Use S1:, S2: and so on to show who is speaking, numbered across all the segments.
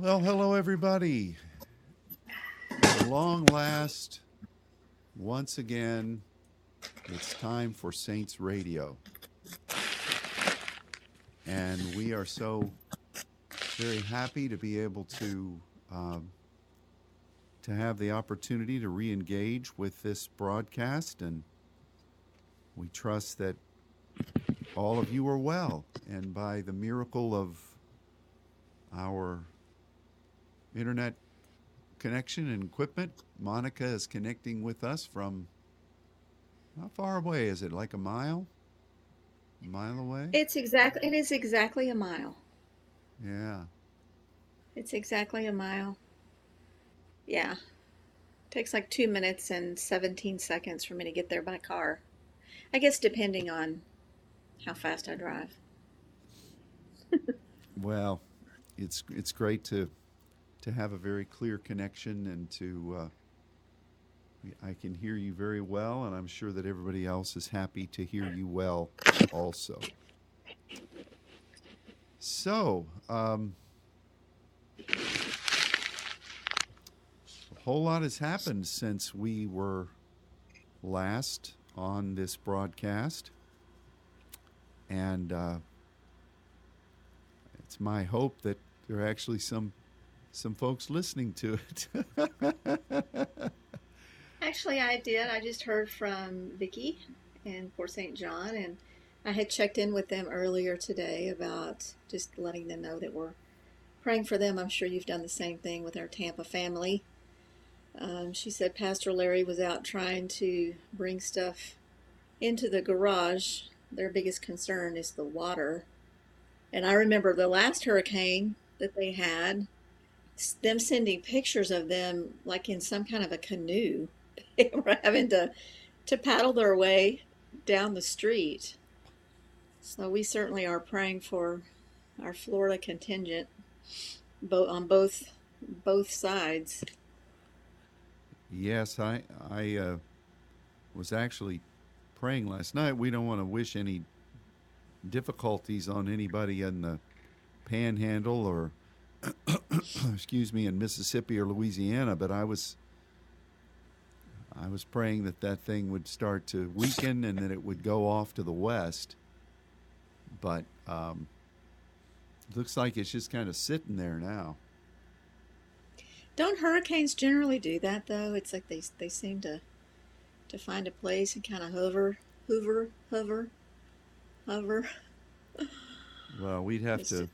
S1: Well, hello, everybody. At long last, once again, it's time for Saints Radio. And we are so very happy to be able to um, to have the opportunity to re-engage with this broadcast and we trust that all of you are well and by the miracle of our internet connection and equipment monica is connecting with us from how far away is it like a mile a mile away
S2: It's exactly it is exactly a mile.
S1: yeah
S2: It's exactly a mile. Yeah. Takes like two minutes and 17 seconds for me to get there by car. I guess depending on how fast I drive.
S1: Well, it's it's great to to have a very clear connection and to uh, I can hear you very well, and I'm sure that everybody else is happy to hear you well also. So, um, a whole lot has happened since we were last on this broadcast, and uh, it's my hope that there are actually some some folks listening to it.
S2: Actually, I did. I just heard from Vicky in Port St. John, and I had checked in with them earlier today about just letting them know that we're praying for them. I'm sure you've done the same thing with our Tampa family. Um, she said Pastor Larry was out trying to bring stuff into the garage. Their biggest concern is the water. And I remember the last hurricane that they had, them sending pictures of them like in some kind of a canoe. They were having to, to paddle their way down the street. So we certainly are praying for our Florida contingent, both on both both sides.
S1: yes, I I uh, was actually praying last night. We don't want to wish any difficulties on anybody in the Panhandle or excuse me in Mississippi or Louisiana, but I was I was praying that that thing would start to weaken and that it would go off to the west. But um, looks like it's just kind of sitting there now.
S2: Don't hurricanes generally do that though? It's like they they seem to to find a place and kind of hover, hover, hover, hover.
S1: Well, we'd have
S2: It's-
S1: to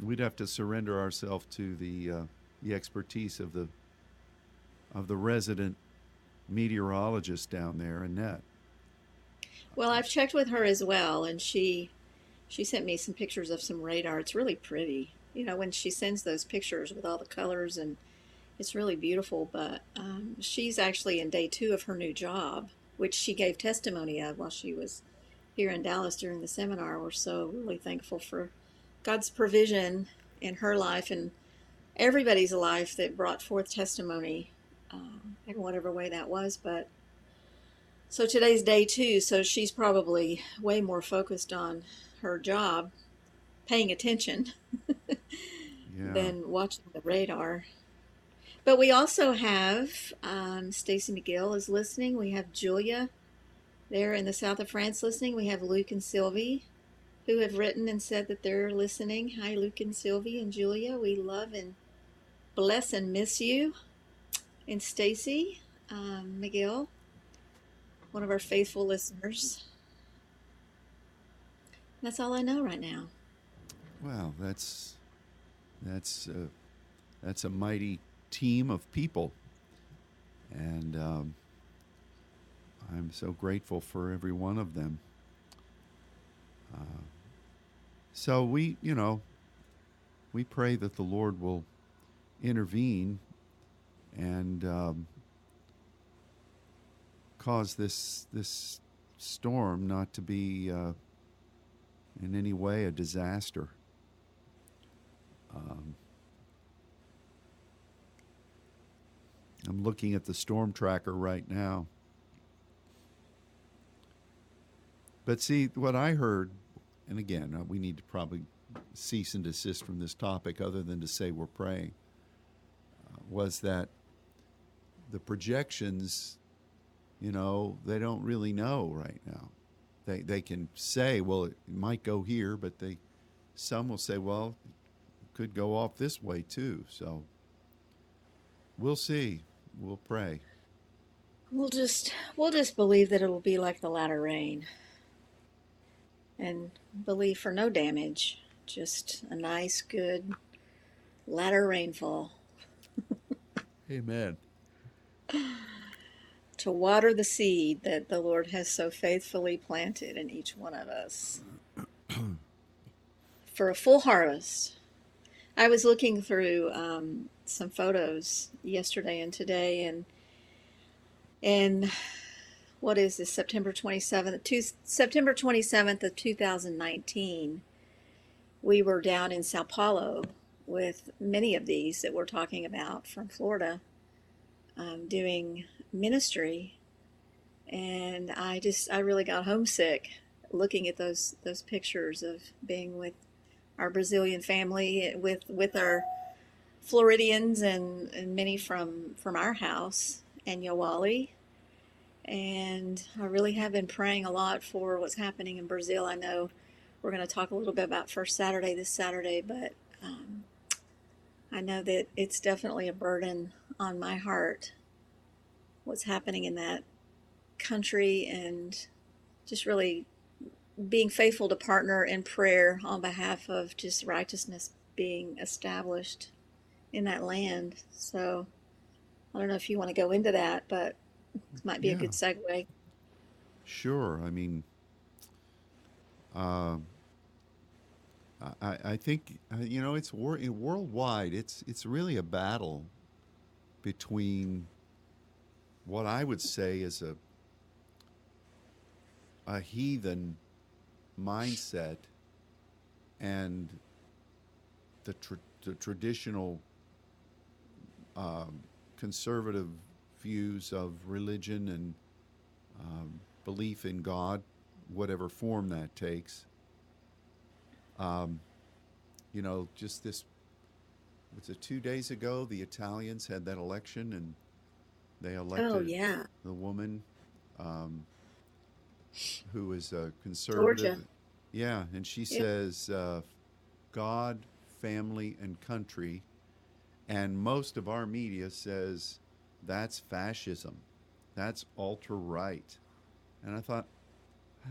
S1: we'd have to surrender ourselves to the uh, the expertise of the of the resident meteorologist down there, Annette.
S2: Well, I've checked with her as well, and she she sent me some pictures of some radar. It's really pretty. You know, when she sends those pictures with all the colors and it's really beautiful. But um, she's actually in day two of her new job, which she gave testimony of while she was here in Dallas during the seminar. We're so really thankful for God's provision in her life and everybody's life that brought forth testimony um, in whatever way that was. But so today's day two, so she's probably way more focused on her job, paying attention,
S1: Yeah.
S2: than watching the radar. But we also have um, Stacy McGill is listening. We have Julia there in the south of France listening. We have Luke and Sylvie who have written and said that they're listening. Hi, Luke and Sylvie and Julia. We love and bless and miss you. And Stacy um, McGill, one of our faithful listeners. That's all I know right now.
S1: Well, that's that's uh, that's a mighty team of people, and um, I'm so grateful for every one of them. Uh, so we, you know, we pray that the Lord will intervene and um, cause this this storm not to be uh, in any way a disaster. Um, I'm looking at the storm tracker right now. But see, what I heard, and again, uh, we need to probably cease and desist from this topic other than to say we're praying uh, was that the projections, you know, they don't really know right now. They, they can say, well, it might go here, but they some will say, well, it could go off this way too. So we'll see. We'll pray.
S2: We'll just we'll just believe that it'll be like the latter rain. And believe for no damage. Just a nice, good latter rainfall.
S1: Amen.
S2: to water the seed that the Lord has so faithfully planted in each one of us for a full harvest. I was looking through um, some photos yesterday and today, and and what is this September 27th, two, September 27th of 2019. We were down in Sao Paulo with many of these that we're talking about from Florida, um, doing ministry, and I just I really got homesick looking at those those pictures of being with our Brazilian family with with our Floridians and, and many from from our house and Yawali. And I really have been praying a lot for what's happening in Brazil. I know we're going to talk a little bit about First Saturday this Saturday, but um, I know that it's definitely a burden on my heart what's happening in that country and just really being faithful to partner in prayer on behalf of just righteousness being established in that land. So I don't know if you want to go into that, but might be yeah. a good segue.
S1: Sure. I mean, uh, I, I think uh, you know it's wor- worldwide. It's it's really a battle between what I would say is a a heathen mindset and the, tra- the traditional um, conservative views of religion and um, belief in God, whatever form that takes. Um, you know, just this, was it two days ago, the Italians had that election and they elected
S2: oh, yeah.
S1: the woman um, who is a conservative. Giorgia. Yeah, and she yeah. says uh, God, family, and country. And most of our media says that's fascism. That's ultra right. And I thought,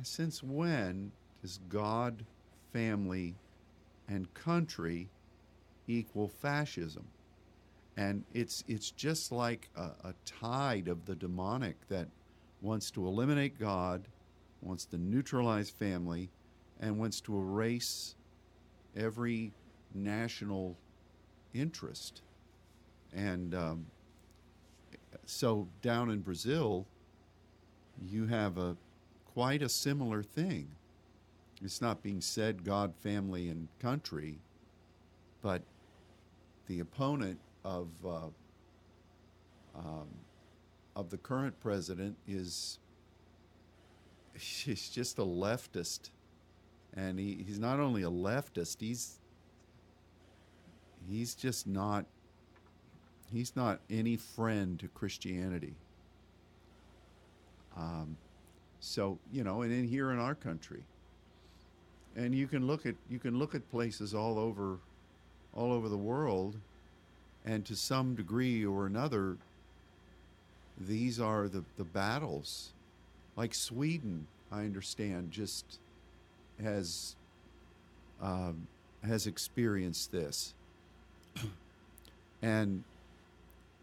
S1: since when does God, family, and country equal fascism? And it's it's just like a, a tide of the demonic that wants to eliminate God, wants to neutralize family, and wants to erase every national interest. And um, so down in Brazil, you have a quite a similar thing. It's not being said God, family, and country, but the opponent of uh, um, of the current president is he's just a leftist and he, he's not only a leftist he's he's just not he's not any friend to christianity. Um, so you know and then here in our country and you can look at you can look at places all over all over the world and to some degree or another these are the, the battles. Like sweden i understand just has um, has experienced this, and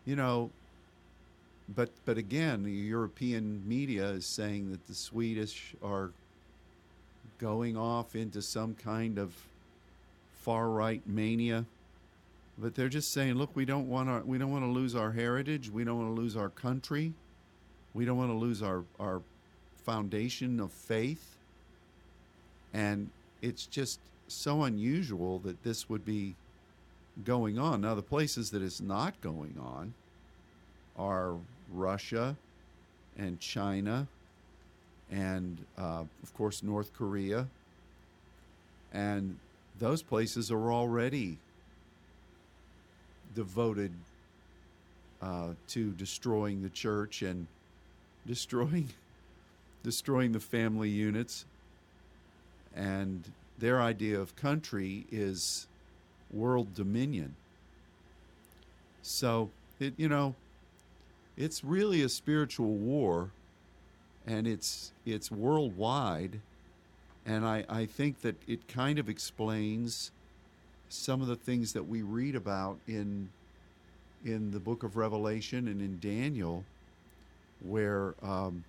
S1: you know, but but again, the European media is saying that the Swedish are going off into some kind of far right mania. But they're just saying, look, we don't want our, we don't want to lose our heritage. We don't want to lose our country. We don't want to lose our, our foundation of faith. And it's just so unusual that this would be going on. Now, the places that it's not going on are Russia and China and, uh, of course, North Korea. And those places are already devoted uh, to destroying the church and destroying destroying the family units and their idea of country is world dominion. So it you know it's really a spiritual war and it's it's worldwide and I, I think that it kind of explains some of the things that we read about in in the book of Revelation and in Daniel, where um,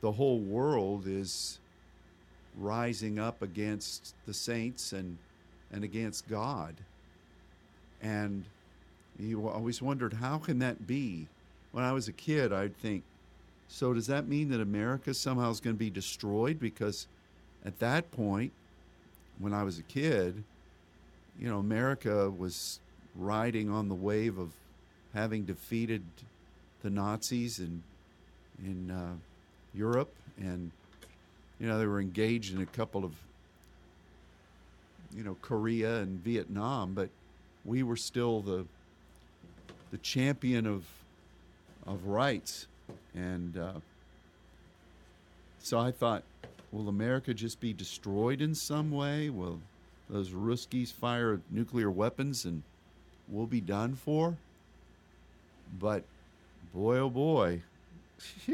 S1: the whole world is rising up against the saints and and against God. And you always wondered how can that be? When I was a kid, I'd think, so does that mean that America somehow is going to be destroyed? Because at that point, when I was a kid, you know, America was riding on the wave of having defeated the Nazis in in uh, Europe, and you know they were engaged in a couple of you know Korea and Vietnam, but we were still the the champion of of rights, and uh, so I thought, will America just be destroyed in some way? Will those Ruskies fire nuclear weapons and we'll be done for? But boy, oh boy.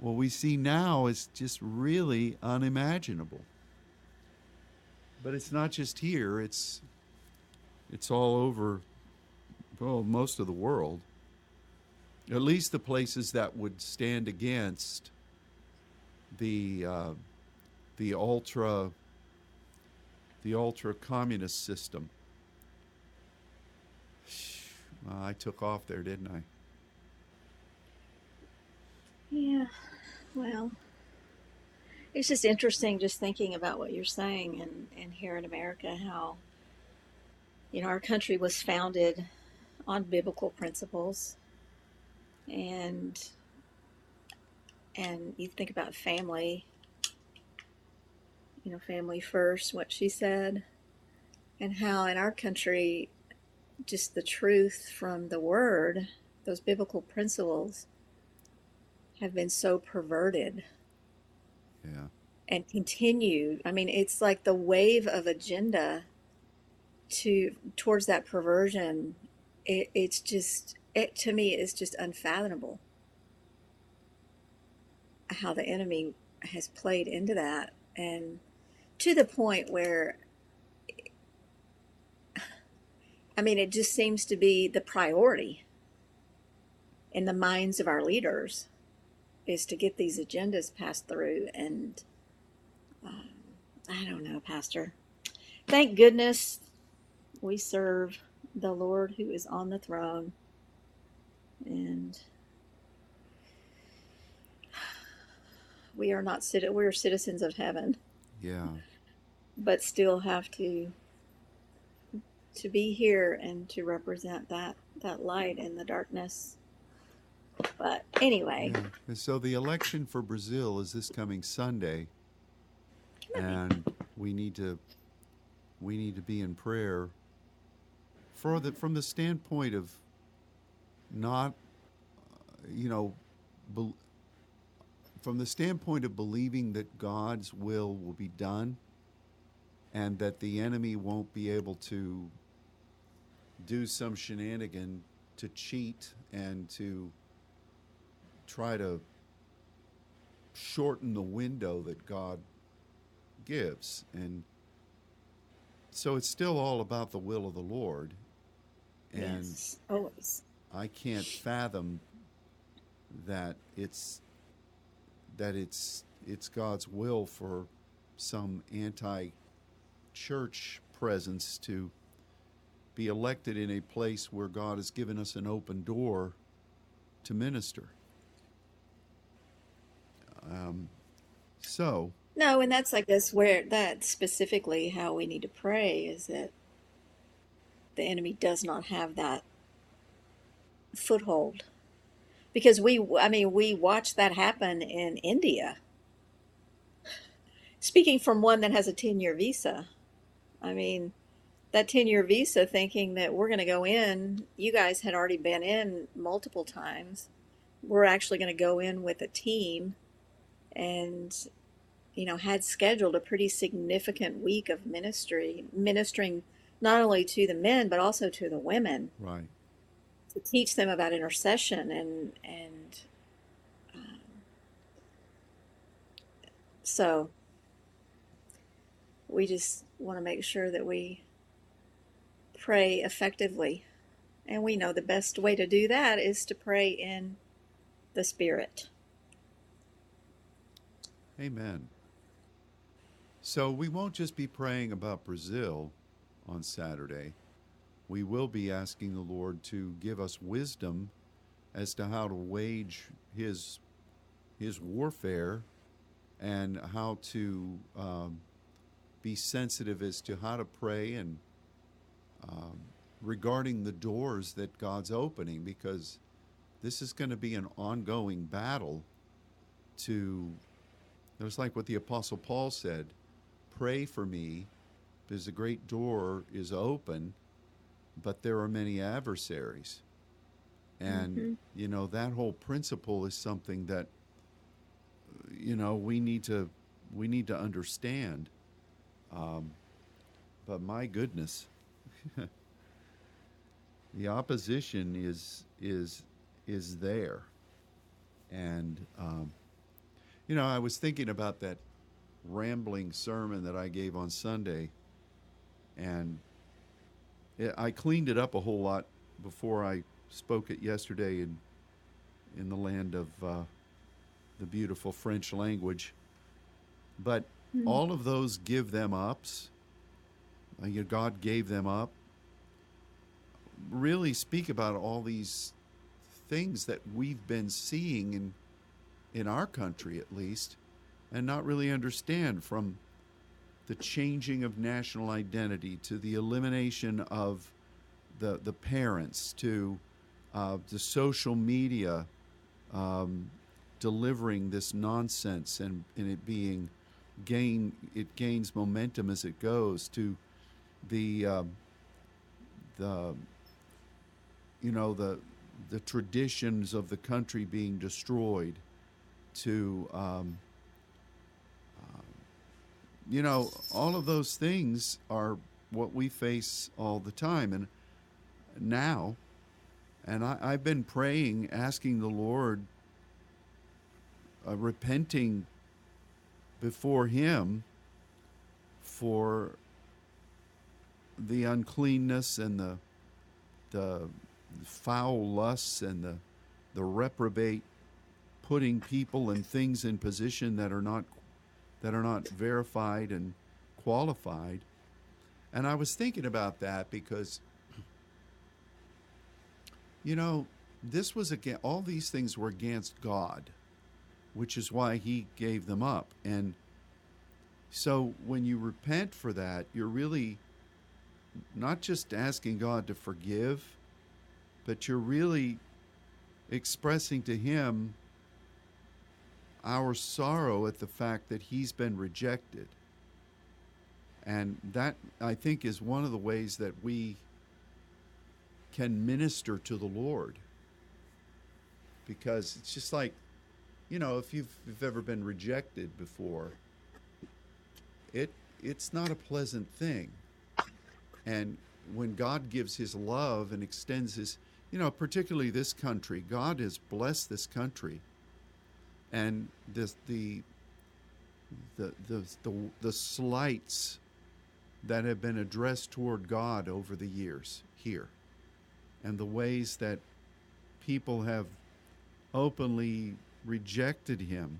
S1: what we see now is just really unimaginable. But it's not just here, it's it's all over well, most of the world. At least the places that would stand against the uh, the ultra the ultra communist system. I took off there, didn't I?
S2: Yeah, well, it's just interesting just thinking about what you're saying and, and here in America, how, you know, our country was founded on biblical principles. And and you think about family you know family first what she said and how in our country just the truth from the word those biblical principles have been so perverted
S1: Yeah.
S2: and continued i mean it's like the wave of agenda to towards that perversion it, it's just it to me is just unfathomable how the enemy has played into that and to the point where i mean it just seems to be the priority in the minds of our leaders is to get these agendas passed through and um, i don't know pastor. Thank goodness we serve the lord who is on the throne. And we are not we're citizens of heaven.
S1: Yeah.
S2: but still have to to be here and to represent that that light in the darkness but anyway
S1: yeah. So the election for Brazil is this coming Sunday, and we need to we need to be in prayer for the from the standpoint of not uh, you know bel from the standpoint of believing that God's will will be done and that the enemy won't be able to do some shenanigan to cheat and to try to shorten the window that God gives. And so it's still all about the will of the Lord. And
S2: yes always
S1: I can't fathom that it's that it's it's God's will for some anti church presence to be elected in a place where God has given us an open door to minister. Um, so,
S2: no and that's like this where that's specifically how we need to pray is that the enemy does not have that foothold. Because we i mean we watched that happen in india. Speaking from one that has a 10 year visa, I mean, that 10 year visa thinking that we're going to go in, you guys had already been in multiple times. We're actually going to go in with a team and, you know, had scheduled a pretty significant week of ministry, ministering not only to the men, but also to the women.
S1: Right.
S2: To teach them about intercession and, and, um, so we just want to make sure that we pray effectively. And we know the best way to do that is to pray in the Spirit.
S1: Amen. So we won't just be praying about Brazil on Saturday. We will be asking the Lord to give us wisdom as to how to wage his his warfare and how to um, be sensitive as to how to pray and um, regarding the doors that God's opening because this is going to be an ongoing battle to it's like what the apostle Paul said pray for me because the great door is open but there are many adversaries. And mm-hmm. you know that whole principle is something that you know we need to we need to understand. Um, but my goodness, the opposition is is is there, and um, you know I was thinking about that rambling sermon that I gave on Sunday, and it, I cleaned it up a whole lot before I spoke it yesterday in in the land of uh, the beautiful French language, but Mm-hmm. All of those give them ups. Uh, God gave them up. Really speak about all these things that we've been seeing in in our country at least and not really understand from the changing of national identity to the elimination of the the parents to uh, the social media um, delivering this nonsense and, and it being gain it gains momentum as it goes to the um, the you know the the traditions of the country being destroyed to um, uh, you know all of those things are what we face all the time. And now and I, have been praying asking the lord uh, repenting before him for the uncleanness and the the foul lusts and the the reprobate putting people and things in position that are not that are not verified and qualified. And I was thinking about that because you know, this was again all these things were against God which is why he gave them up. And so when you repent for that, you're really not just asking God to forgive, but you're really expressing to him our sorrow at the fact that he's been rejected. And that, I think, is one of the ways that we can minister to the Lord. Because it's just like you know, if you've, if you've ever been rejected before, it it's not a pleasant thing. And when God gives His love and extends His, you know, particularly this country, God has blessed this country, and this the the the the, the slights that have been addressed toward God over the years here, and the ways that people have openly rejected him,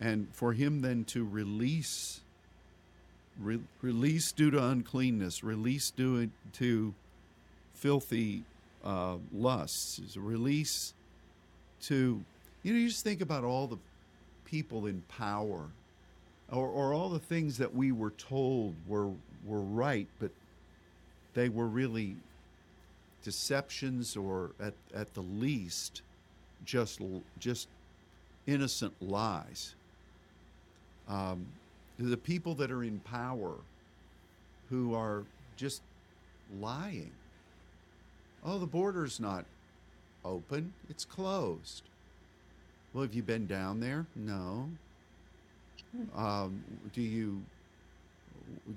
S1: and for him then to release, re- release due to uncleanness, release due to filthy uh, lusts, release to, you know, you just think about all the people in power or, or all the things that we were told were, were right, but they were really deceptions or at, at the least just just innocent lies. Um, the people that are in power who are just lying. Oh, the border's not open, it's closed. Well, have you been down there? No. Um, do you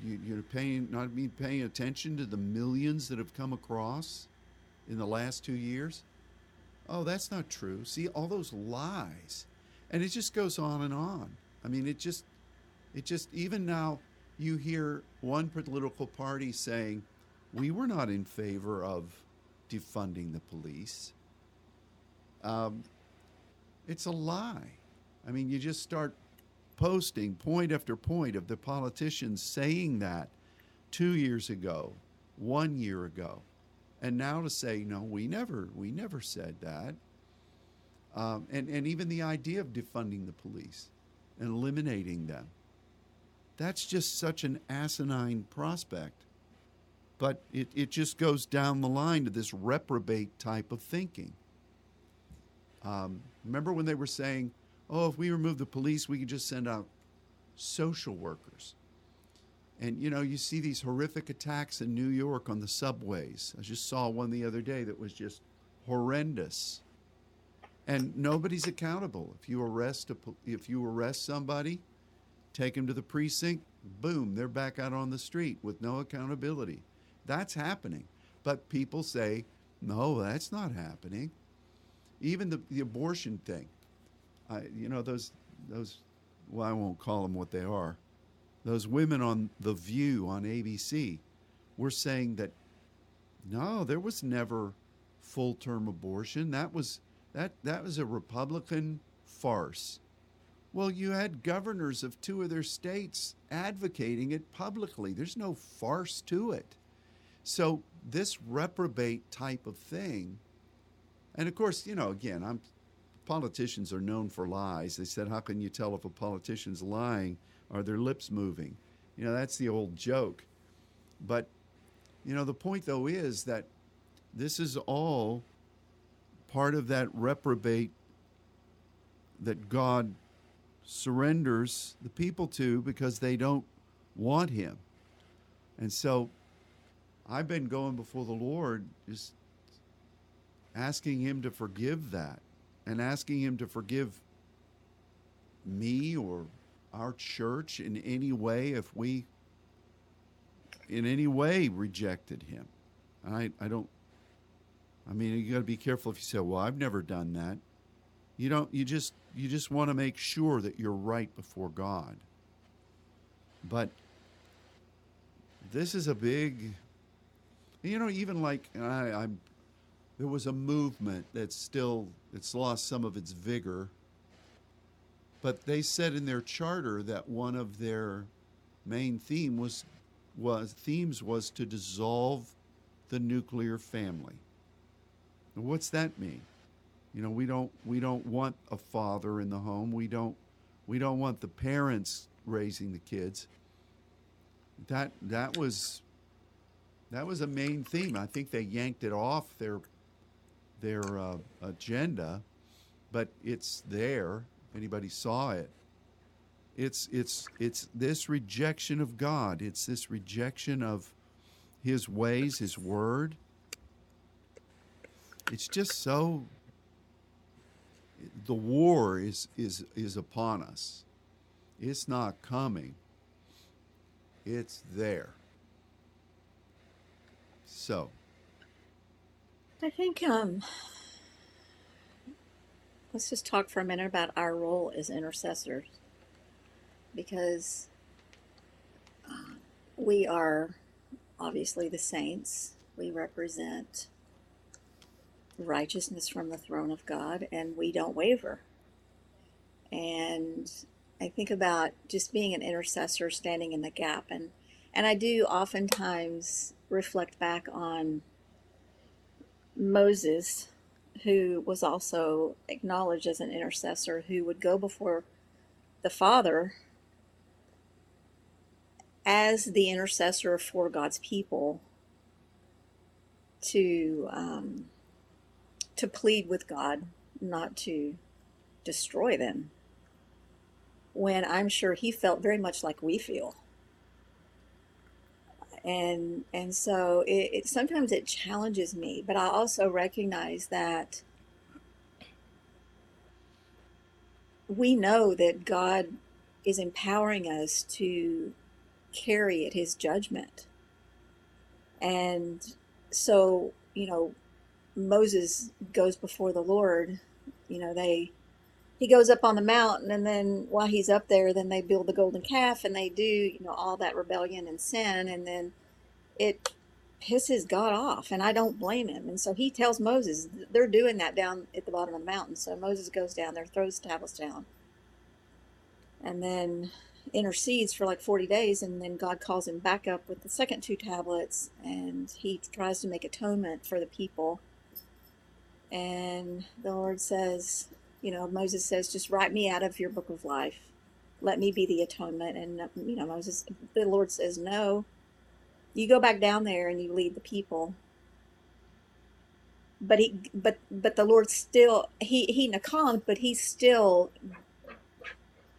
S1: you, you're paying not be paying attention to the millions that have come across in the last two years? Oh, that's not true. See all those lies, and it just goes on and on. I mean, it just, it just even now you hear one political party saying, "We were not in favor of defunding the police." Um, it's a lie. I mean, you just start posting point after point of the politicians saying that two years ago, one year ago, and now to say no, we never, we never said that, um, and and even the idea of defunding the police and eliminating them. That's just such an asinine prospect. But it, it just goes down the line to this reprobate type of thinking. Um, remember when they were saying, oh, if we remove the police, we could just send out social workers. And you know, you see these horrific attacks in New York on the subways. I just saw one the other day that was just horrendous. And nobody's accountable. If you arrest a, if you arrest somebody, take them to the precinct, boom, they're back out on the street with no accountability. That's happening. But people say, no, that's not happening. Even the, the abortion thing. I, you know, those, those, well, I won't call them what they are. Those women on The View on ABC were saying that, no, there was never full term abortion. That was, that, that was a Republican farce. Well, you had governors of two of their states advocating it publicly. There's no farce to it. So, this reprobate type of thing, and of course, you know, again, I'm politicians are known for lies. They said, How can you tell if a politician's lying? Are their lips moving? You know, that's the old joke. But, you know, the point though is that this is all part of that reprobate that God surrenders the people to because they don't want Him. And so I've been going before the Lord just asking Him to forgive that and asking Him to forgive me or our church in any way if we in any way rejected Him. I, I don't, I mean, you got to be careful if you say, well, I've never done that. You don't, you just, you just want to make sure that you're right before God. But this is a big, you know, even like I, I'm, there was a movement that's still, it's lost some of its vigor. But they said in their charter that one of their main theme was, was themes was to dissolve the nuclear family. Now, what's that mean? You know, we don't we don't want a father in the home. We don't we don't want the parents raising the kids. That that was that was a main theme. I think they yanked it off their their uh, agenda, but it's there. If anybody saw it, it's it's it's this rejection of God. It's this rejection of His ways, His word. It's just so. The war is is is upon us. It's not coming. It's there. So.
S2: I think um, let's just talk for a minute about our role as intercessors because uh, we are obviously the saints. We represent righteousness from the throne of God and we don't waver. And I think about just being an intercessor standing in the gap and and I do oftentimes reflect back on Moses, who was also acknowledged as an intercessor, who would go before the Father as the intercessor for God's people to um, to plead with God not to destroy them. when I'm sure he felt very much like we feel. And and so it, it sometimes it challenges me, but I also recognize that we know that God is empowering us to carry at his judgment. And so, you know, Moses goes before the Lord, you know, they he goes up on the mountain and then while he's up there then they build the golden calf and they do, you know, all that rebellion and sin and then it pisses God off and I don't blame him. And so he tells Moses they're doing that down at the bottom of the mountain. So Moses goes down there, throws the tablets down. And then intercedes for like 40 days and then God calls him back up with the second two tablets and he tries to make atonement for the people. And the Lord says, you know, Moses says, just write me out of your book of life. Let me be the atonement. And, you know, Moses, the Lord says, no, you go back down there and you lead the people. But he, but, but the Lord still, he, he nakammed, but he still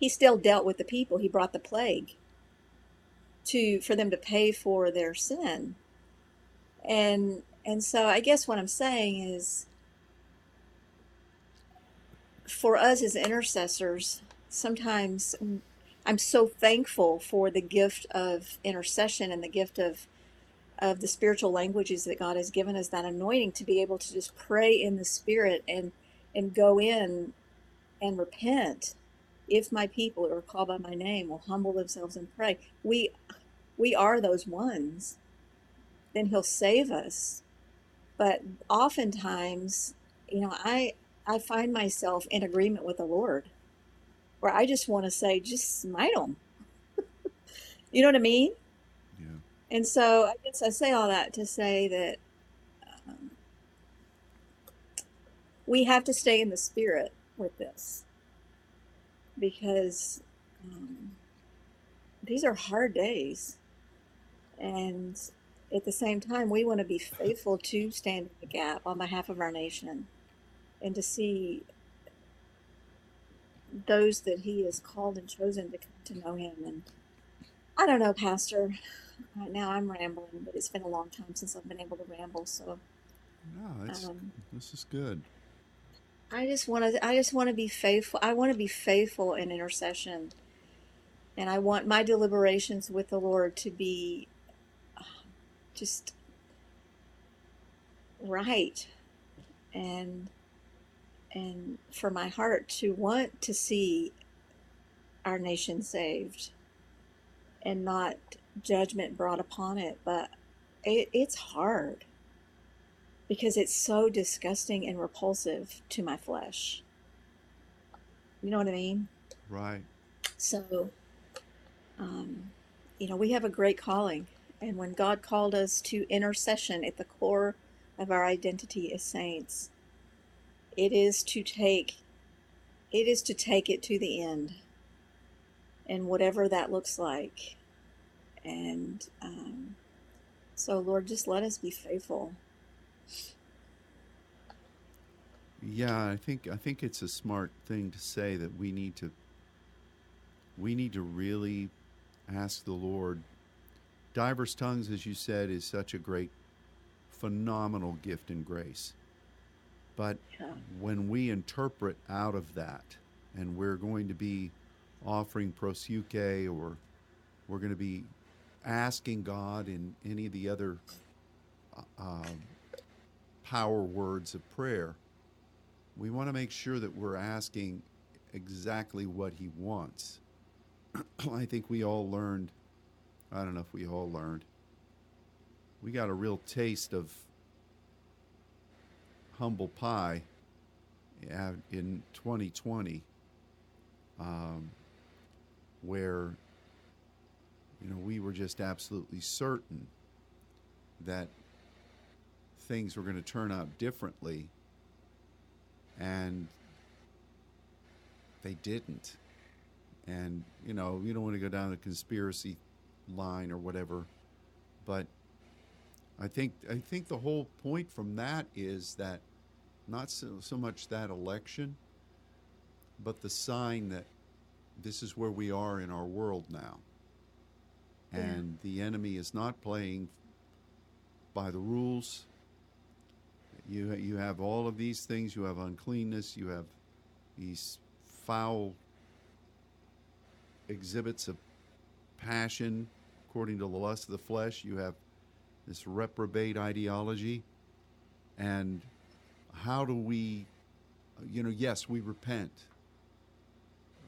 S2: he still dealt with the people. He brought the plague to for them to pay for their sin. And and so I guess what I'm saying is for us as intercessors, sometimes I'm so thankful for the gift of intercession and the gift of of the spiritual languages that God has given us that anointing to be able to just pray in the spirit and and go in and repent if my people who are called by my name will humble themselves and pray. We we are those ones. Then he'll save us. But oftentimes you know i i find myself in agreement with the lord where i just want to say just smite them you know what i mean
S1: Yeah.
S2: and so i guess i say all that to say that um, we have to stay in the spirit with this because um, these are hard days. And at the same time, we want to be faithful to stand in the gap on behalf of our nation and to see those that He has called and chosen to come to know Him. And I don't know, Pastor. Right now I'm rambling, but it's been a long time since I've been able to ramble. So
S1: No, it's,
S2: um,
S1: this is good.
S2: I just want to. I just want to be faithful. I want to be faithful in intercession, and I want my deliberations with the Lord to be uh, just right, and and for my heart to want to see our nation saved, and not judgment brought upon it. But it, it's hard because it's so disgusting and repulsive to my flesh. You know what I mean?
S1: Right.
S2: So, um, you know, we have a great calling. And when God called us to intercession at the core of our identity as saints, it is to take it is to take it to the end and whatever that looks like and um, so lord just let us be faithful
S1: Yeah, I think I think it's a smart thing to say that we need to we need to really ask the Lord. Diverse tongues, as you said, is such a great, phenomenal gift and grace. But
S2: yeah
S1: when we interpret out of that, and we're going to be offering proseuche, or we're going to be asking God in any of the other uh, power words of prayer, we want to make sure that we're asking exactly what He wants. I think we all learned, I don't know if we all learned, we got a real taste of humble pie in 2020, um, where you know we were just absolutely certain that things were going to turn out differently, and they didn't. And you know, you don't want to go down the conspiracy line or whatever, but I think I think the whole point from that is that not so, so much that election, but the sign that this is where we are in our world now. And yeah. the enemy is not playing by the rules. You, you have all of these things. You have uncleanness. You have these foul exhibits of passion according to the lust of the flesh. You have this reprobate ideology. And how do we, you know, yes, we repent.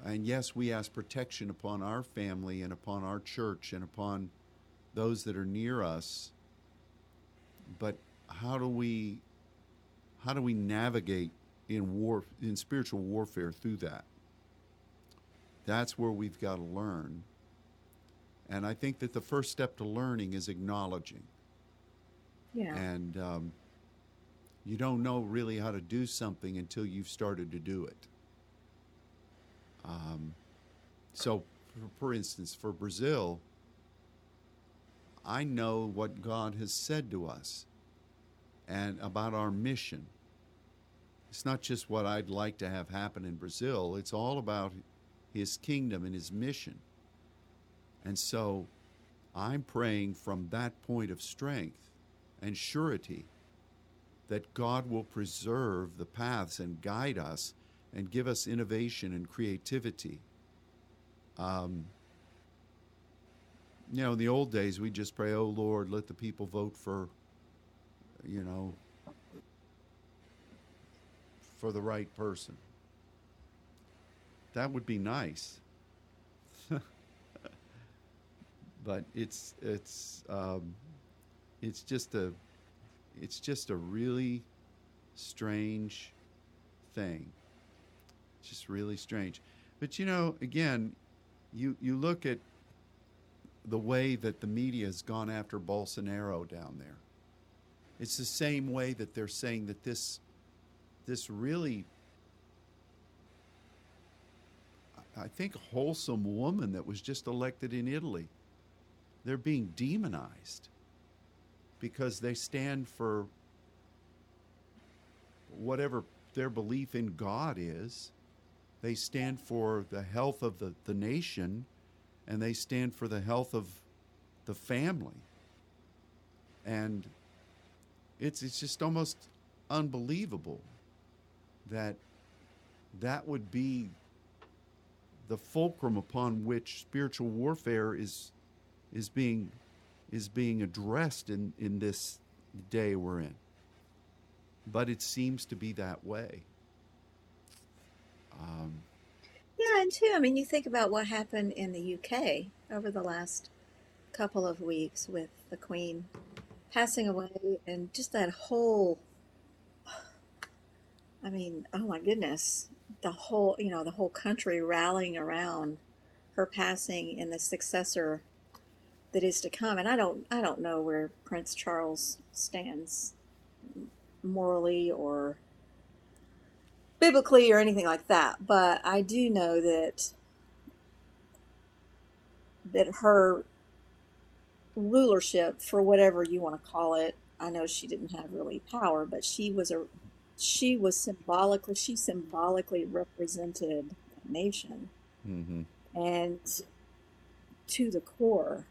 S1: And yes, we ask protection upon our family and upon our church and upon those that are near us. But how do we how do we navigate in war in spiritual warfare through that? That's where we've got to learn. And I think that the first step to learning is acknowledging.
S2: Yeah.
S1: And um, you don't know really how to do something until you've started to do it. Um, so, for, for instance, for Brazil, I know what God has said to us and about our mission. It's not just what I'd like to have happen in Brazil, it's all about His kingdom and His mission. And so I'm praying from that point of strength and surety that God will preserve the paths and guide us and give us innovation and creativity. Um, you know, in the old days, we just pray, oh Lord, let the people vote for, you know, for the right person. That would be nice. but it's it's um, it's just a it's just a really strange thing. It's just really strange. But you know, again, you you look at the way that the media has gone after Bolsonaro down there. It's the same way that they're saying that this this really I think wholesome woman that was just elected in Italy. They're being demonized because they stand for whatever their belief in God is. They stand for the health of the, the nation and they stand for the health of the family. And it's, it's just almost unbelievable that that would be the fulcrum upon which spiritual warfare is is being is being addressed in, in this day we're in. But it seems to be that way.
S2: Um, yeah, and too, I mean, you think about what happened in the UK over the last couple of weeks with the Queen passing away and just that whole, I mean, oh my goodness, the whole, you know, the whole country rallying around her passing and the successor that is to come. And I don't I don't know where Prince Charles stands morally or biblically or anything like that, but I do know that that her rulership for whatever you want to call it, I know she didn't have really power, but she was a she was symbolically she symbolically represented the nation. Mm-hmm. And to the core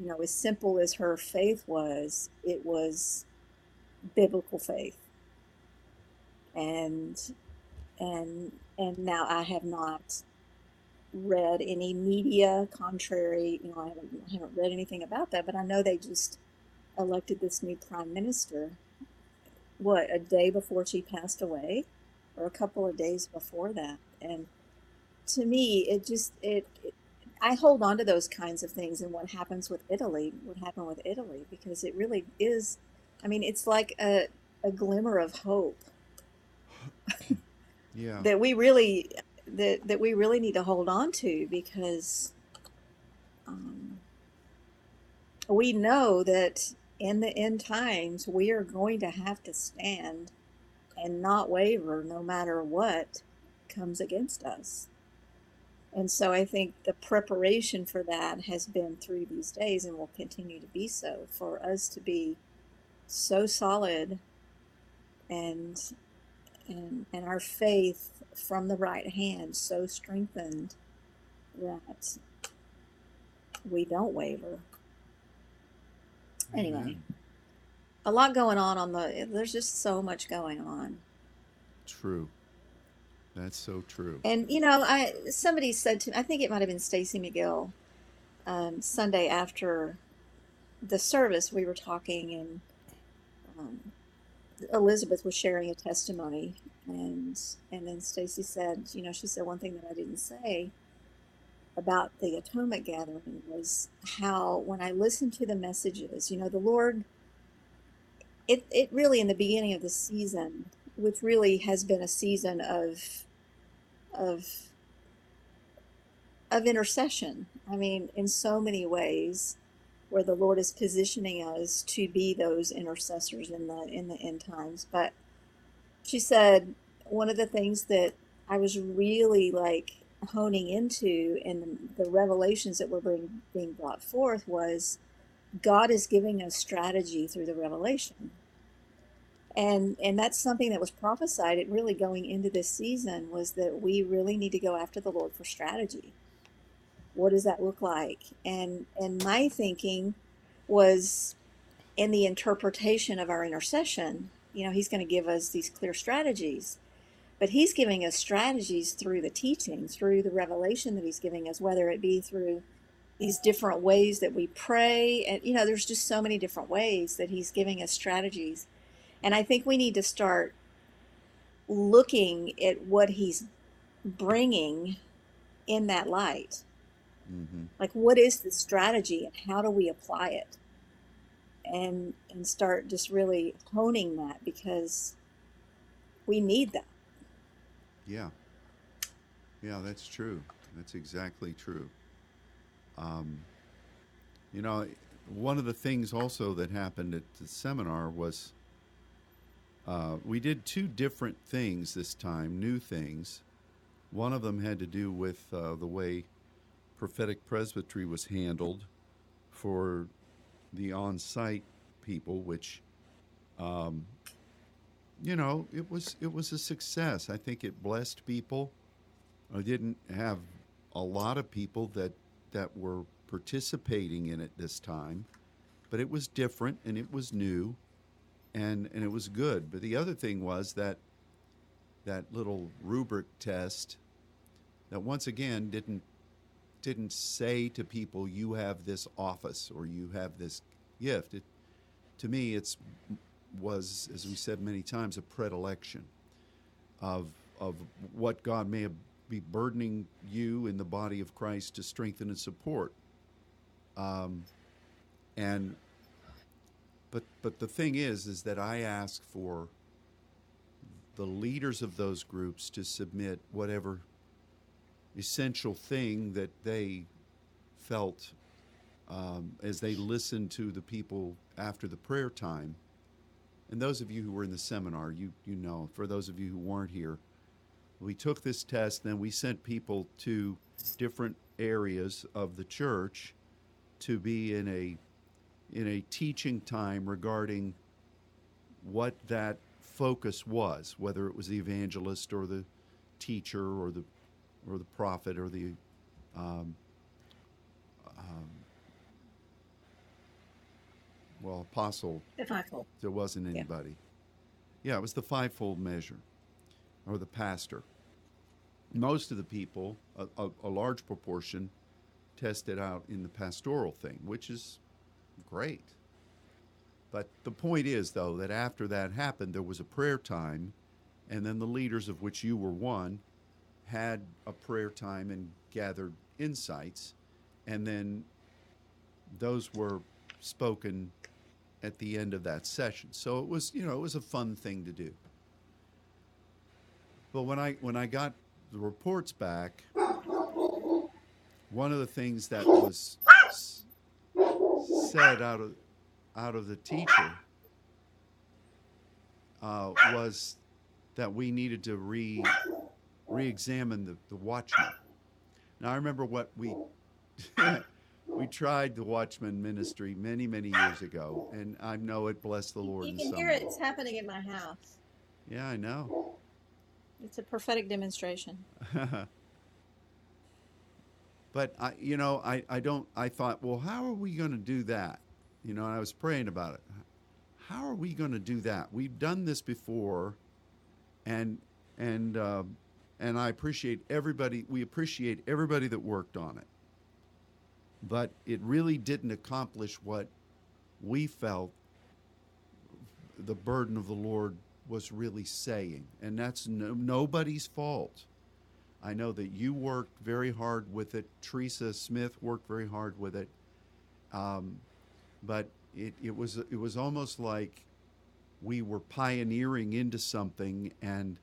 S2: you know, as simple as her faith was, it was biblical faith. And and and now I have not read any media contrary, you know, I haven't, I haven't read anything about that, but I know they just elected this new prime minister what a day before she passed away or a couple of days before that and to me it just it, it I hold on to those kinds of things and what happens with Italy, what happened with Italy, because it really is, I mean, it's like a, a glimmer of hope.
S1: yeah.
S2: that we really, that, that we really need to hold on to because um, we know that in the end times we are going to have to stand and not waver no matter what comes against us. And so I think the preparation for that has been through these days and will continue to be so for us to be so solid and and, and our faith from the right hand so strengthened that we don't waver. Anyway,
S1: Amen.
S2: a lot going on on the. There's just so much going on,
S1: True. That's so true.
S2: and you know, I somebody said to me, I think it might have been Stacy McGill, um, Sunday after the service, we were talking, and um, Elizabeth was sharing a testimony, and and then Stacy said, you know, she said one thing that I didn't say about the atonement gathering was how when I listened to the messages, you know, the Lord, it it really in the beginning of the season, which really has been a season of of of intercession. I mean, in so many ways, where the Lord is positioning us to be those intercessors in the in the end times. But she said one of the things that I was really like honing into in the, revelations that were being being brought forth was God is giving us strategy through the revelation. And and that's something that was prophesied it really going into this season was that we really need to go after the Lord for strategy. What does that look like? And and my thinking was in the interpretation of our intercession you know he's going to give us these clear strategies but he's giving us strategies through the teaching through the revelation that he's giving us whether it be through these different ways that we pray and you know there's just so many different ways that he's giving us strategies and i think we need to start looking at what he's bringing in that light
S1: hmm
S2: like what is the strategy and how do we apply it and and start just really honing that because we need that
S1: Yeah. Yeah, that's true. That's exactly true. Um, you know, one of the things also that happened at the seminar was uh, we did two different things this time, new things. One of them had to do with uh, the way prophetic presbytery was handled for the on site people, which um, you know, it was it was a success. I think it blessed people. I didn't have a lot of people that that were participating in it this time, but it was different and it was new, and and it was good. But the other thing was that that little rubric test that once again didn't didn't say to people you have this office or you have this gift. It, to me, it's was, as we said many times, a predilection of of what God may be burdening you in the body of Christ to strengthen and support. Um, and but but the thing is, is that I ask for the leaders of those groups to submit whatever essential thing that they felt um, as they listened to the people after the prayer time. And those of you who were in the seminar, you, you know, for those of you who weren't here, we took this test, then we sent people to different areas of the church to be in a in a teaching time regarding what that focus was, whether it was the evangelist or the teacher or the or the prophet or the um, um, well apostle
S2: i could
S1: there wasn't
S2: Yeah.
S1: anybody. Yeah, it was the fivefold measure, or the pastor. Most of the people, a, a, a large proportion, tested out in the pastoral thing, which is great. But the point is, though, that after that happened, there was a prayer time, and then the leaders, of which you were one, had a prayer time and gathered insights, and then those were spoken at the end of that session. So it was, you know, it was a fun thing to do. But when I when I got the reports back, one of the things that was said out of out of the teacher uh, was that we needed to re re-examine the, the watchman. Now I remember what we we tried the watchman ministry many many years ago, and I know it blessed the Lord
S2: you can hear it it's happening in my house
S1: Yeah, I know.
S2: It's a prophetic demonstration.
S1: but I, you know, I, I don't. I thought, well, how are we going to do that? You know, and I was praying about it. How are we going to do that? We've done this before, and and uh, and I appreciate everybody. We appreciate everybody that worked on it, but it really didn't accomplish what we felt the burden of the Lord was really saying, and that's no, nobody's fault. I know that you worked very hard with it. Teresa Smith worked very hard with it, um, but it, it was it was almost like we were pioneering into something, and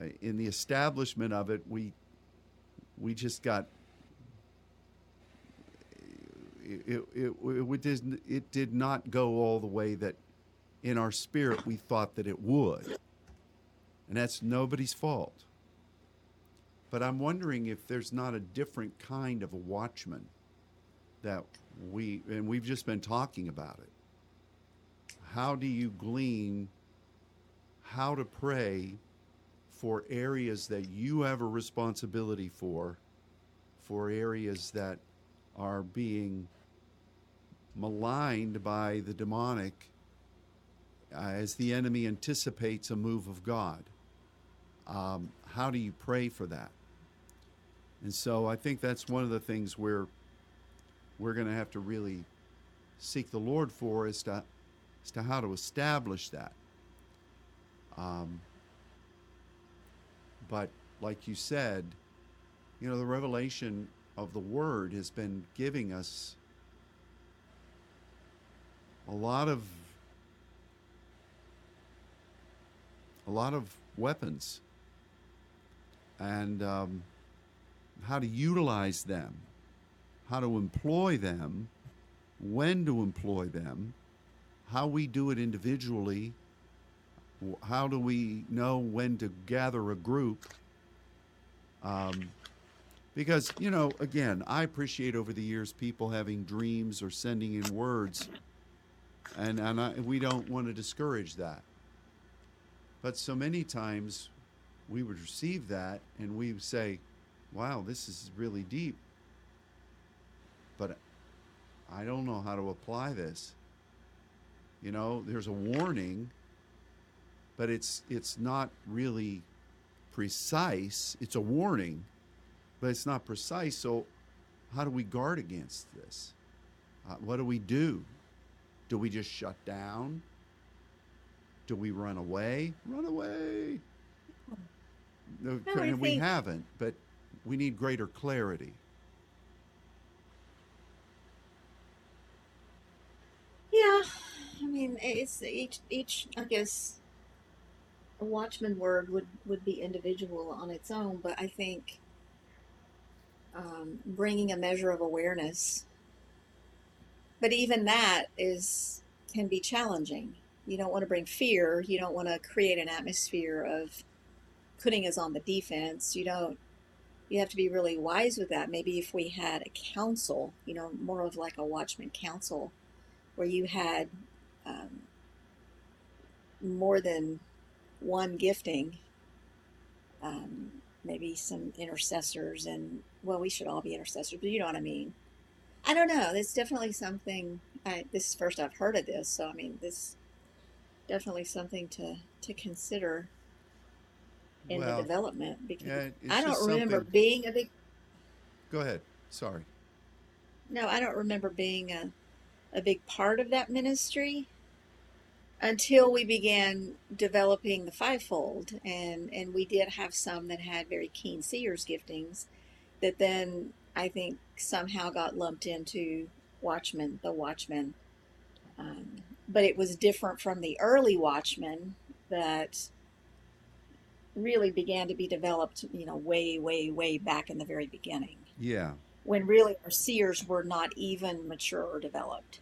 S1: uh, in the establishment of it, we we just got it, it, it, it, did, it did not go all the way that in our spirit we thought that it would. And that's nobody's fault. But I'm wondering if there's not a different kind of a watchman that we, and we've just been talking about it. How do you glean how to pray for areas that you have a responsibility for, for areas that are being maligned by the demonic uh, as the enemy anticipates a move of God. Um, how do you pray for that? And so I think that's one of the things where we're going to have to really seek the Lord for as to, as to how to establish that. Um, but like you said, you know, the revelation of the Word has been giving us a lot of a lot of weapons and um, how to utilize them, how to employ them, when to employ them, how we do it individually, how do we know when to gather a group. Um, because, you know, again, I appreciate over the years people having dreams or sending in words, and, and I, we don't want to discourage that. But so many times we would receive that and we would say, wow, this is really deep. But I don't know how to apply this. You know, there's a warning, but it's it's not really precise. It's a warning, but it's not precise. So, how do we guard against this? Uh, what do we do? Do we just shut down? Do we run away? Run away. No,
S2: No,
S1: we haven't, but we need greater clarity.
S2: Yeah, I mean, it's each each. I guess a watchman word would would be individual on its own, but I think um, bringing a measure of awareness. But even that is can be challenging. You don't want to bring fear. You don't want to create an atmosphere of putting us on the defense. You don't. You have to be really wise with that. Maybe if we had a council, you know, more of like a watchman council where you had um, more than one gifting, um, maybe some intercessors, and well, we should all be intercessors, but you know what I mean. I don't know. It's definitely something. I, this is first I've heard of this, so I mean, this definitely something to to consider in
S1: Well,
S2: the development because
S1: yeah,
S2: I don't remember
S1: something-
S2: being a big
S1: Go ahead. Sorry.
S2: No, I don't remember being a, a big part of that ministry until we began developing the fivefold. And, and we did have some that had very keen seers giftings that then I think somehow got lumped into Watchmen, the Watchmen. Um, but it was different from the early Watchmen that really began to be developed, you know, way, way, way back in the very beginning
S1: Yeah.
S2: when really our seers were not even mature or developed.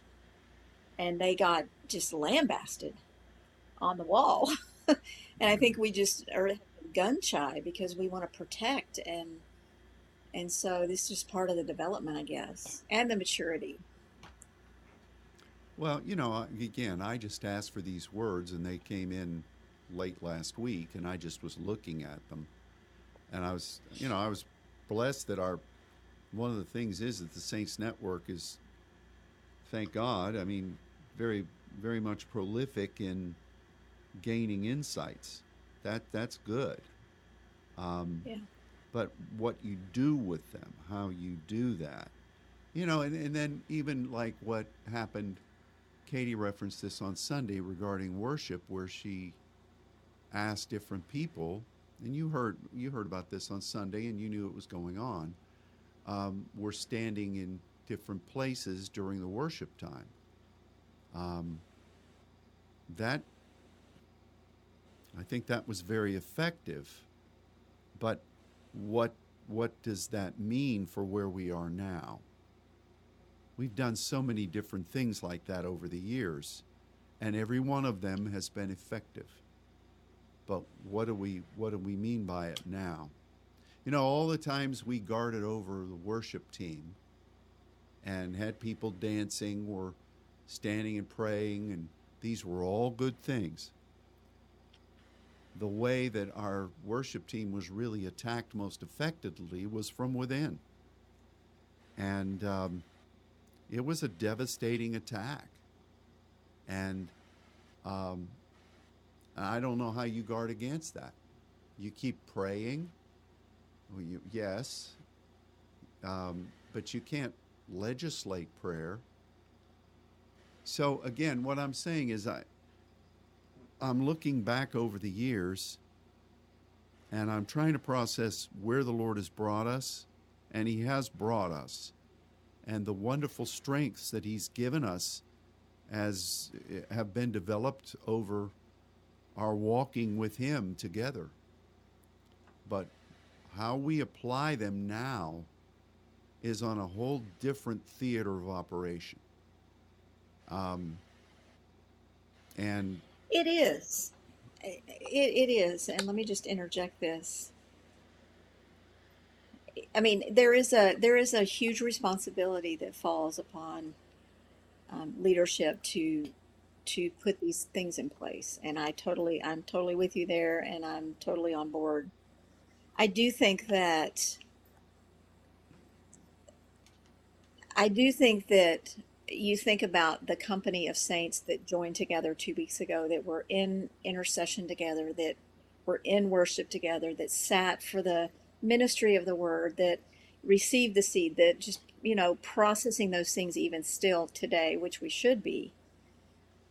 S2: And they got just lambasted on the wall. and I think we just are gun shy because we want to protect and and so this is part of the development, I guess, and the maturity.
S1: Well, you know, again, I just asked for these words and they came in late last week, and I just was looking at them, and I was, you know, I was blessed that our one of the things is that the Saints Network is, thank God, I mean, very very much prolific in gaining insights. That that's good. Um,
S2: Yeah.
S1: But what you do with them, how you do that, you know, and, and then even like what happened, Katie referenced this on Sunday regarding worship, where she asked different people, and you heard you heard about this on Sunday, and you knew it was going on. Um, were standing in different places during the worship time. Um, that I think that was very effective. But what what does that mean for where we are now? We've done so many different things like that over the years, and every one of them has been effective. But what do we what do we mean by it now? You know, all the times we guarded over the worship team and had people dancing or standing and praying and these were all good things. The way that our worship team was really attacked most effectively was from within. And um, it was a devastating attack. And um, I don't know how you guard against that. You keep praying. Well, you, yes. Um, but you can't legislate prayer. So again, what I'm saying is I I'm looking back over the years and I'm trying to process where the Lord has brought us and he has brought us and the wonderful strengths that he's given us as have been developed over our walking with him together. But how we apply them now is on a whole different theater of operation. Um, and
S2: It is. It, it is. And let me just interject this. I mean, there is a there is a huge responsibility that falls upon um, leadership to to put these things in place. And I totally I'm totally with you there, and I'm totally on board. I do think that I do think that you think about the company of saints that joined together two weeks ago that were in intercession together, that were in worship together, that sat for the ministry of the word, that received the seed, that just, you know, processing those things even still today, which we should be.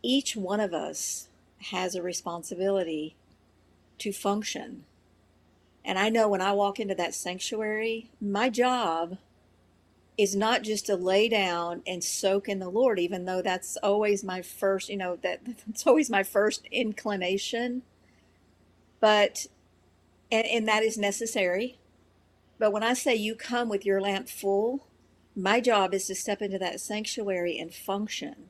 S2: Each one of us has a responsibility to function. And I know when I walk into that sanctuary, my job is not just to lay down and soak in the Lord, even though that's always my first, you know, that that's always my first inclination. But and, and that is necessary. But when I say you come with your lamp full, my job is to step into that sanctuary and function.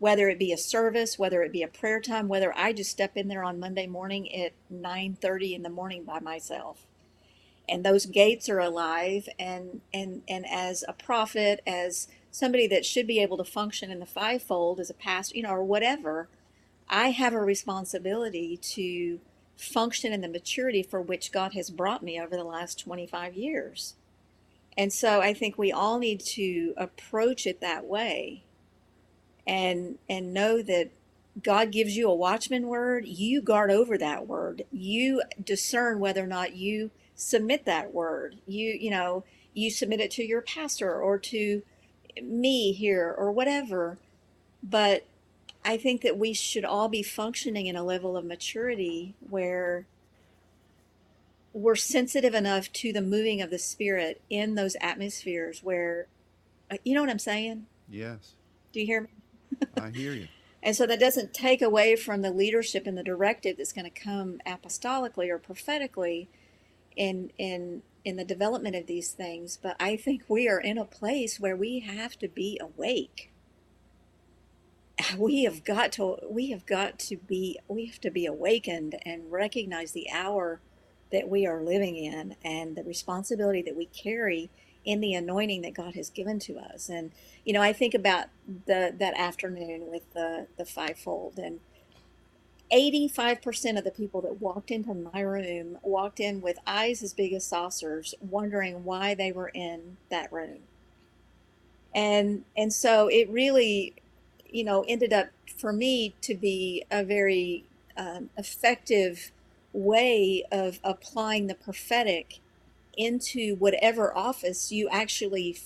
S2: Whether it be a service, whether it be a prayer time, whether I just step in there on Monday morning at 9:30 in the morning by myself. And those gates are alive and and and as a prophet as somebody that should be able to function in the fivefold as a pastor you know or whatever i have a responsibility to function in the maturity for which god has brought me over the last 25 years. And so i think we all need to approach it that way and and know that God gives you a watchman word, you guard over that word. You discern whether or not you submit that word. You, you know, you submit it to your pastor or to me here or whatever. But I think that we should all be functioning in a level of maturity where we're sensitive enough to the moving of the spirit in those atmospheres where uh, you know what I'm saying?
S1: yes,
S2: Do you hear me?
S1: I hear you.
S2: And so that doesn't take away from the leadership and the directive that's going to come apostolically or prophetically in in in the development of these things. But I think we are in a place where we have to be awake. We have got to we have got to be we have to be awakened and recognize the hour that we are living in and the responsibility that we carry in the anointing that God has given to us. And you know, I think about the that afternoon with the the fivefold, and 85% of the people that walked into my room walked in with eyes as big as saucers, wondering why they were in that room. And and so it really, you know, ended up for me to be a very um, effective way of applying the prophetic into whatever office you actually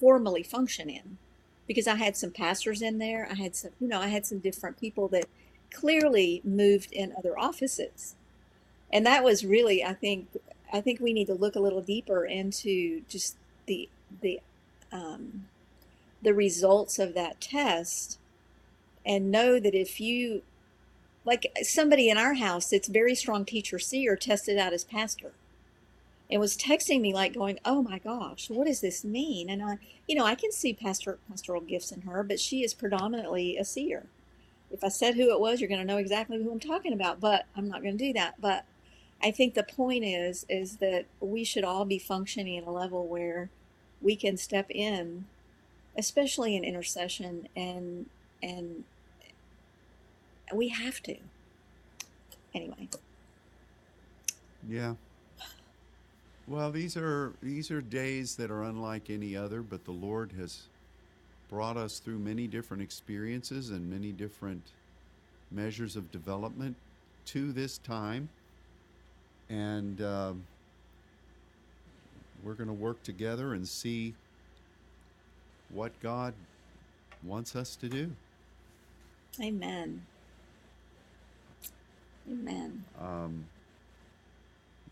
S2: formally function in because I had some pastors in there. I had some, you know, I had some different people that clearly moved in other offices. And that was really, I think, I think we need to look a little deeper into just the the um, the results of that test, and know that if you, like somebody in our house that's very strong teacher seer, tested out as pastor, and was texting me like going, "Oh my gosh, what does this mean?" And I, you know, I can see pastor pastoral gifts in her, but she is predominantly a seer if I said who it was, you're going to know exactly who I'm talking about, but I'm not going to do that. But I think the point is is that we should all be functioning at a level where we can step in, especially in intercession and and we have to. Anyway.
S1: Yeah. Well, these are these are days that are unlike any other, but the Lord has brought us through many different experiences and many different measures of development to this time. And um, we're going to work together and see what God wants us to do.
S2: Amen. Amen.
S1: Um,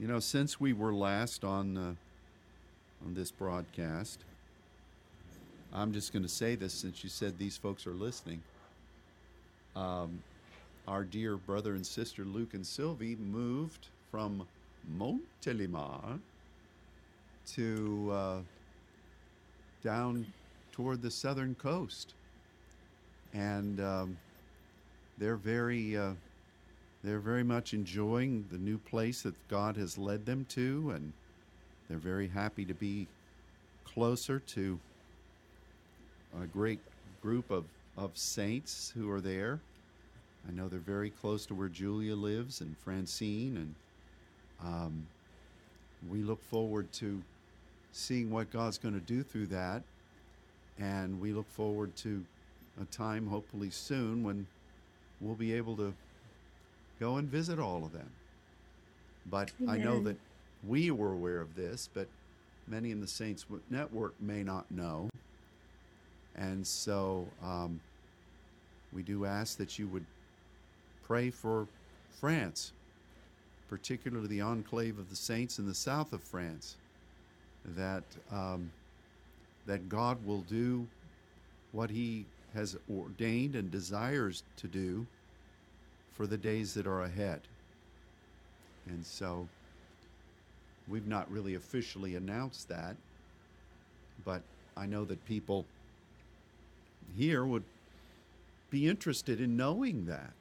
S1: you know, since we were last on uh, on this broadcast, I'm just going to say this since you said these folks are listening. Um, our dear brother and sister Luke and Sylvie moved from Montélimar to uh, down toward the southern coast, and um, they're very uh, they're very much enjoying the new place that God has led them to, and they're very happy to be closer to a great group of, of saints who are there. I know they're very close to where Julia lives and Francine, and um, we look forward to seeing what God's going to do through that. And we look forward to a time, hopefully soon, when we'll be able to go and visit all of them. But I know that we were aware of this, but many in the Saints Network may not know. And so um, we do ask that you would pray for France, particularly the enclave of the saints in the south of France, that um, that God will do what He has ordained and desires to do for the days that are ahead. And so we've not really officially announced that, but I know that people here would be interested in knowing that.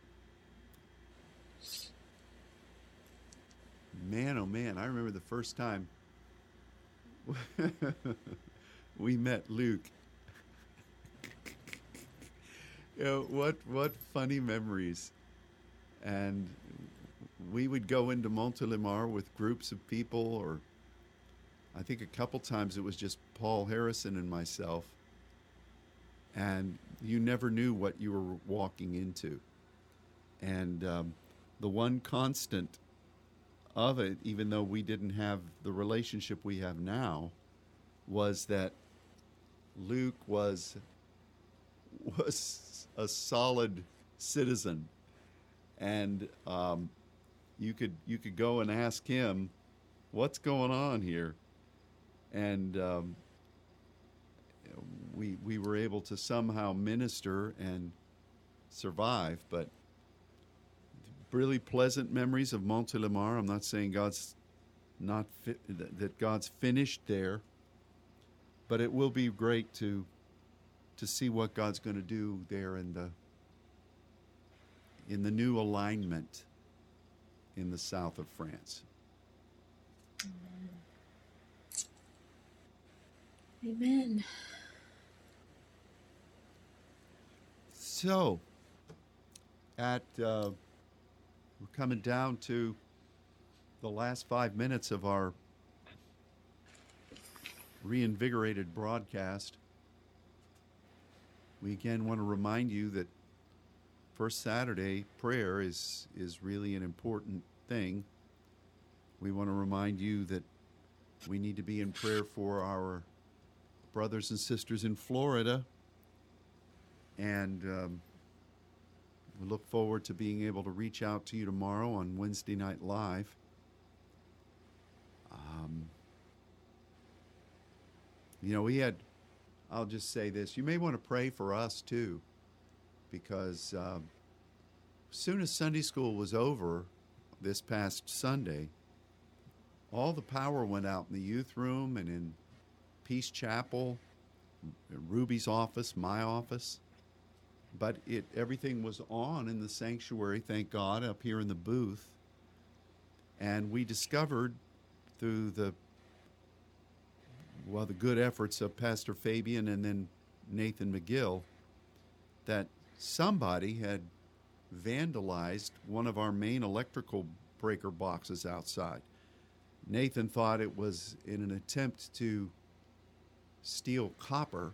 S1: Man, oh man, I remember the first time we met Luke. you know, what what funny memories. And we would go into Montélimar with groups of people or I think a couple times it was just Paul Harrison and myself and you never knew what you were walking into. And um, the one constant of it, even though we didn't have the relationship we have now, was that Luke was was a solid citizen, and um, you could you could go and ask him, "What's going on here?" and um, we we were able to somehow minister and survive. But really pleasant memories of Montélimar. I'm not saying God's not fi- that God's finished there, but it will be great to to see what God's going to do there in the in the new alignment in the south of France.
S2: Amen.
S1: So, at uh, We're coming down to the last five minutes of our reinvigorated broadcast. We again want to remind you that First Saturday prayer is, is really an important thing. We want to remind you that we need to be in prayer for our brothers and sisters in Florida. And um, we look forward to being able to reach out to you tomorrow on Wednesday Night Live. Um, you know, we had, I'll just say this you may want to pray for us too, because um, as soon as Sunday school was over this past Sunday, all the power went out in the youth room and in Peace Chapel, Ruby's office, my office. But it everything was on in the sanctuary thank god up here in the booth. And we discovered through the well the good efforts of pastor fabian and then nathan mcgill that somebody had vandalized one of our main electrical breaker boxes outside nathan thought it was in an attempt to steal copper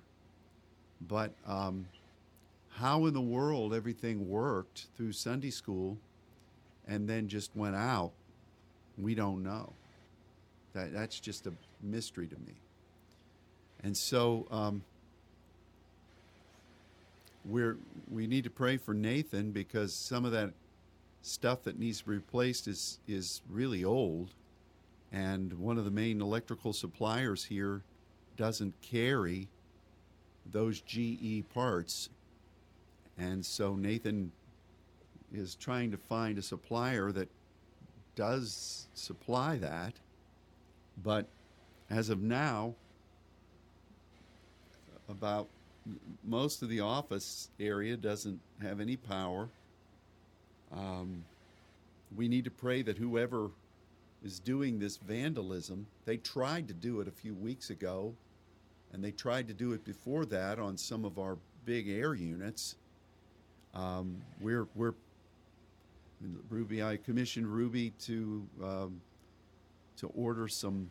S1: but um, how in the world everything worked through Sunday school and then just went out, we don't know. That, that's just a mystery to me. And so um, we're, we need to pray for Nathan because some of that stuff that needs to be replaced is, is really old. And one of the main electrical suppliers here doesn't carry those GE parts and so Nathan is trying to find a supplier that does supply that. But as of now, about most of the office area doesn't have any power. Um, we need to pray that whoever is doing this vandalism, they tried to do it a few weeks ago, and they tried to do it before that on some of our big air units um, we're we're Ruby. I commissioned Ruby to um, to order some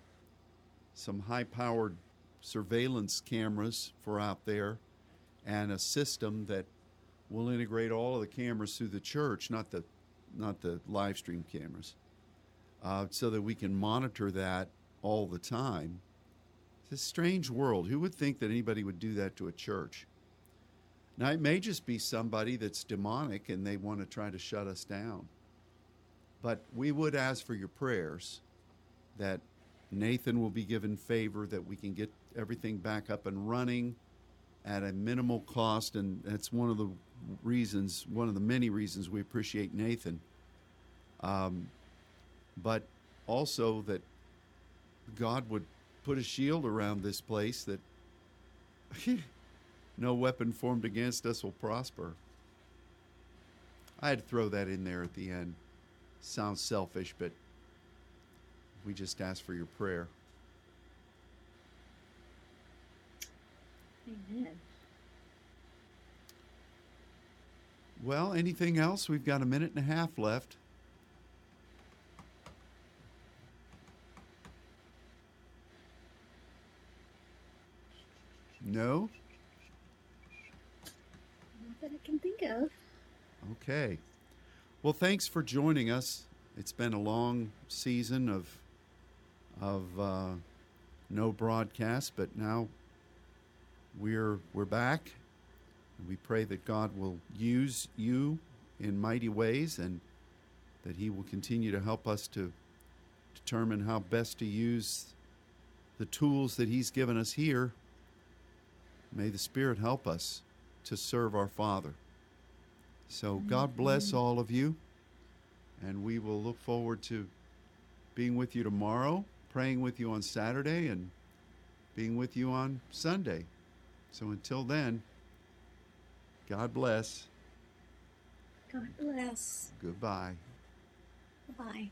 S1: some high-powered surveillance cameras for out there, and a system that will integrate all of the cameras through the church, not the not the live stream cameras, uh, so that we can monitor that all the time. It's a strange world. Who would think that anybody would do that to a church? Now, it may just be somebody that's demonic and they want to try to shut us down. But we would ask for your prayers that Nathan will be given favor, that we can get everything back up and running at a minimal cost. And that's one of the reasons, one of the many reasons we appreciate Nathan. Um, but also that God would put a shield around this place that no weapon formed against us will prosper. I had to throw that in there at the end. Sounds selfish, but we just ask for your prayer.
S2: Amen.
S1: Well, anything else? We've got a minute and a half left. No?
S2: Not that I can think of.
S1: Okay. Well, thanks for joining us. It's been a long season of of uh, no broadcast, but now we're we're back. And we pray that God will use you in mighty ways, and that He will continue to help us to determine how best to use the tools that He's given us here. May the Spirit help us to serve our Father. So God bless all of you, and we will look forward to being with you tomorrow, praying with you on Saturday, and being with you on Sunday. So until then, God bless.
S2: God bless.
S1: Goodbye.
S2: Bye.